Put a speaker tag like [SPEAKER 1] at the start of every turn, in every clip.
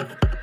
[SPEAKER 1] Did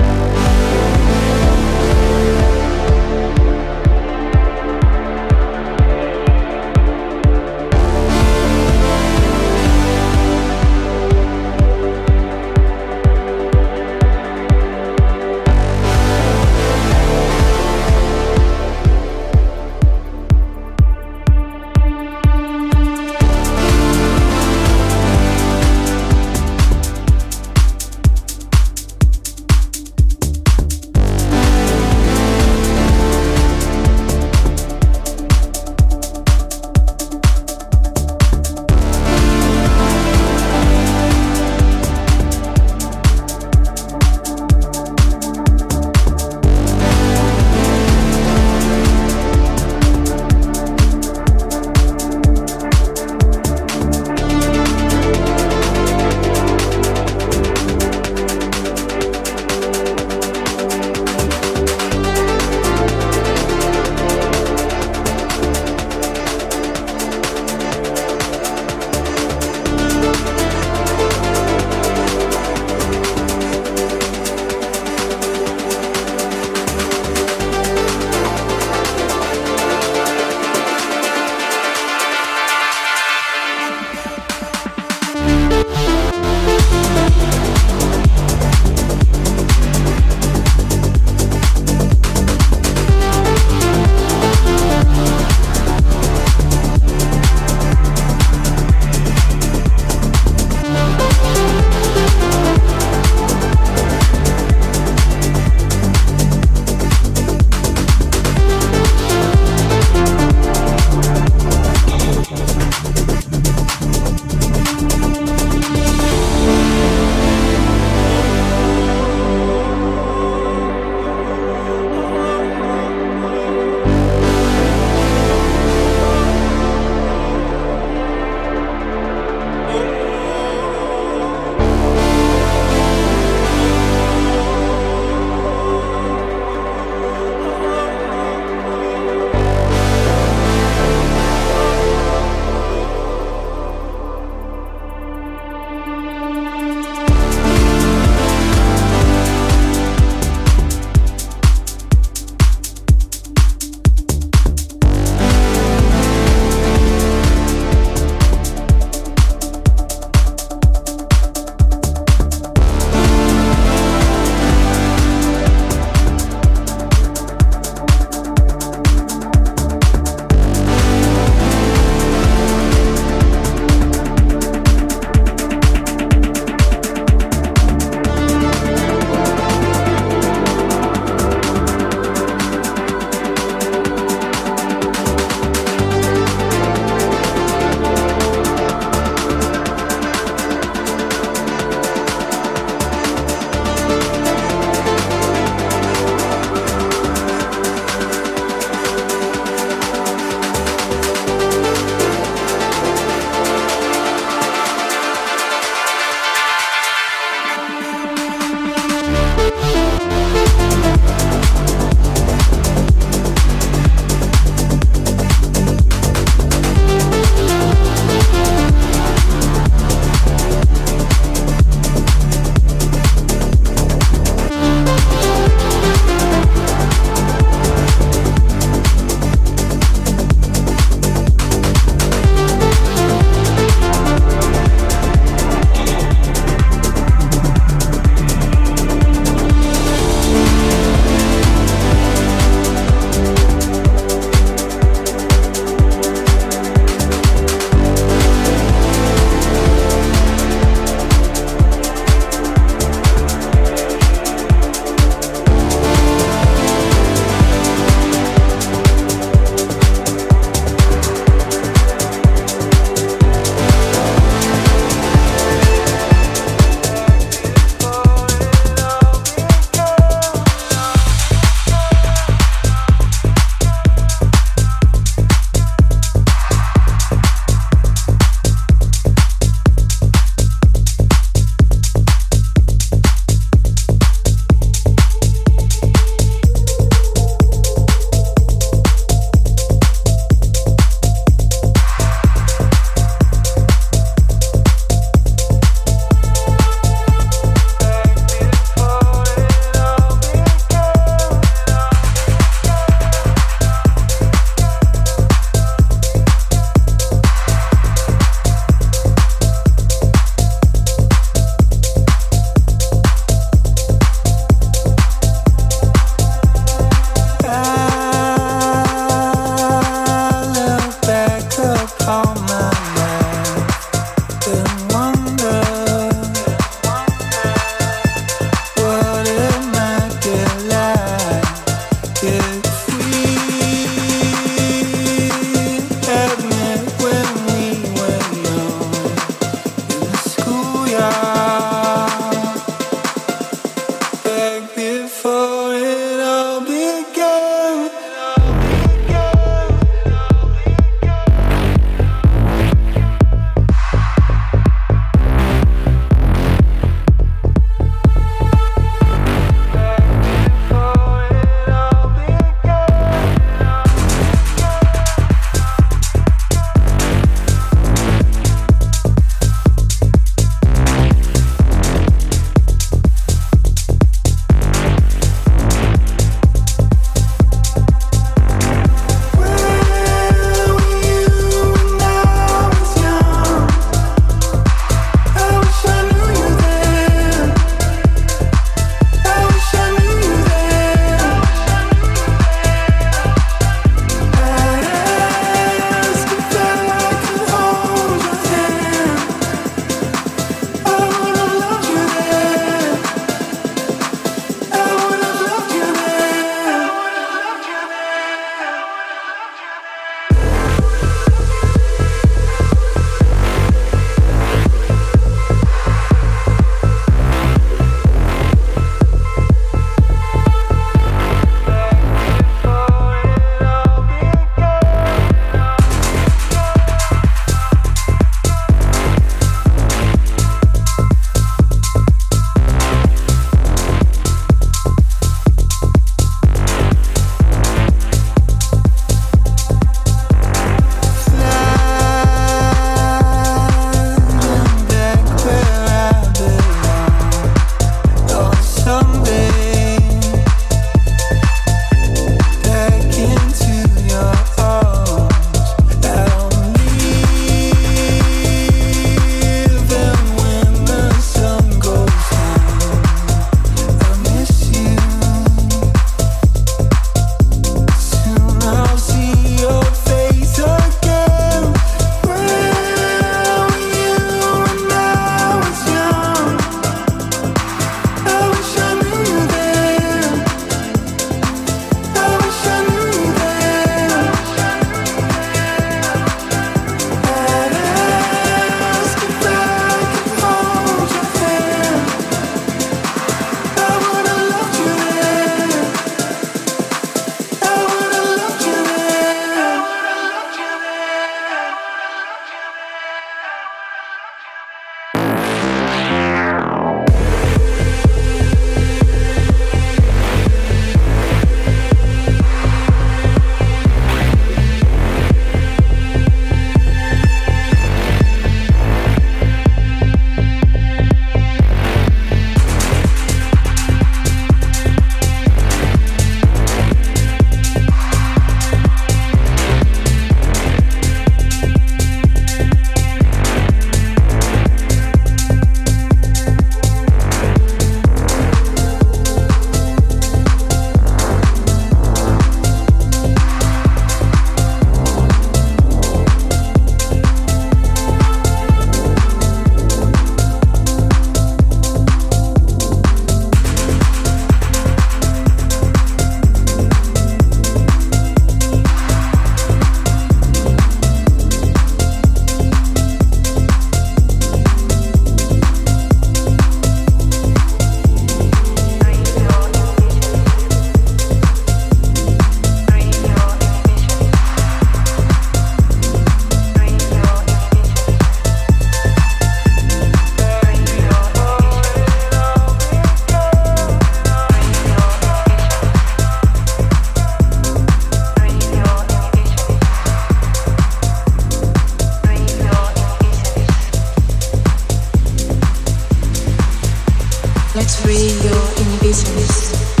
[SPEAKER 2] in the business.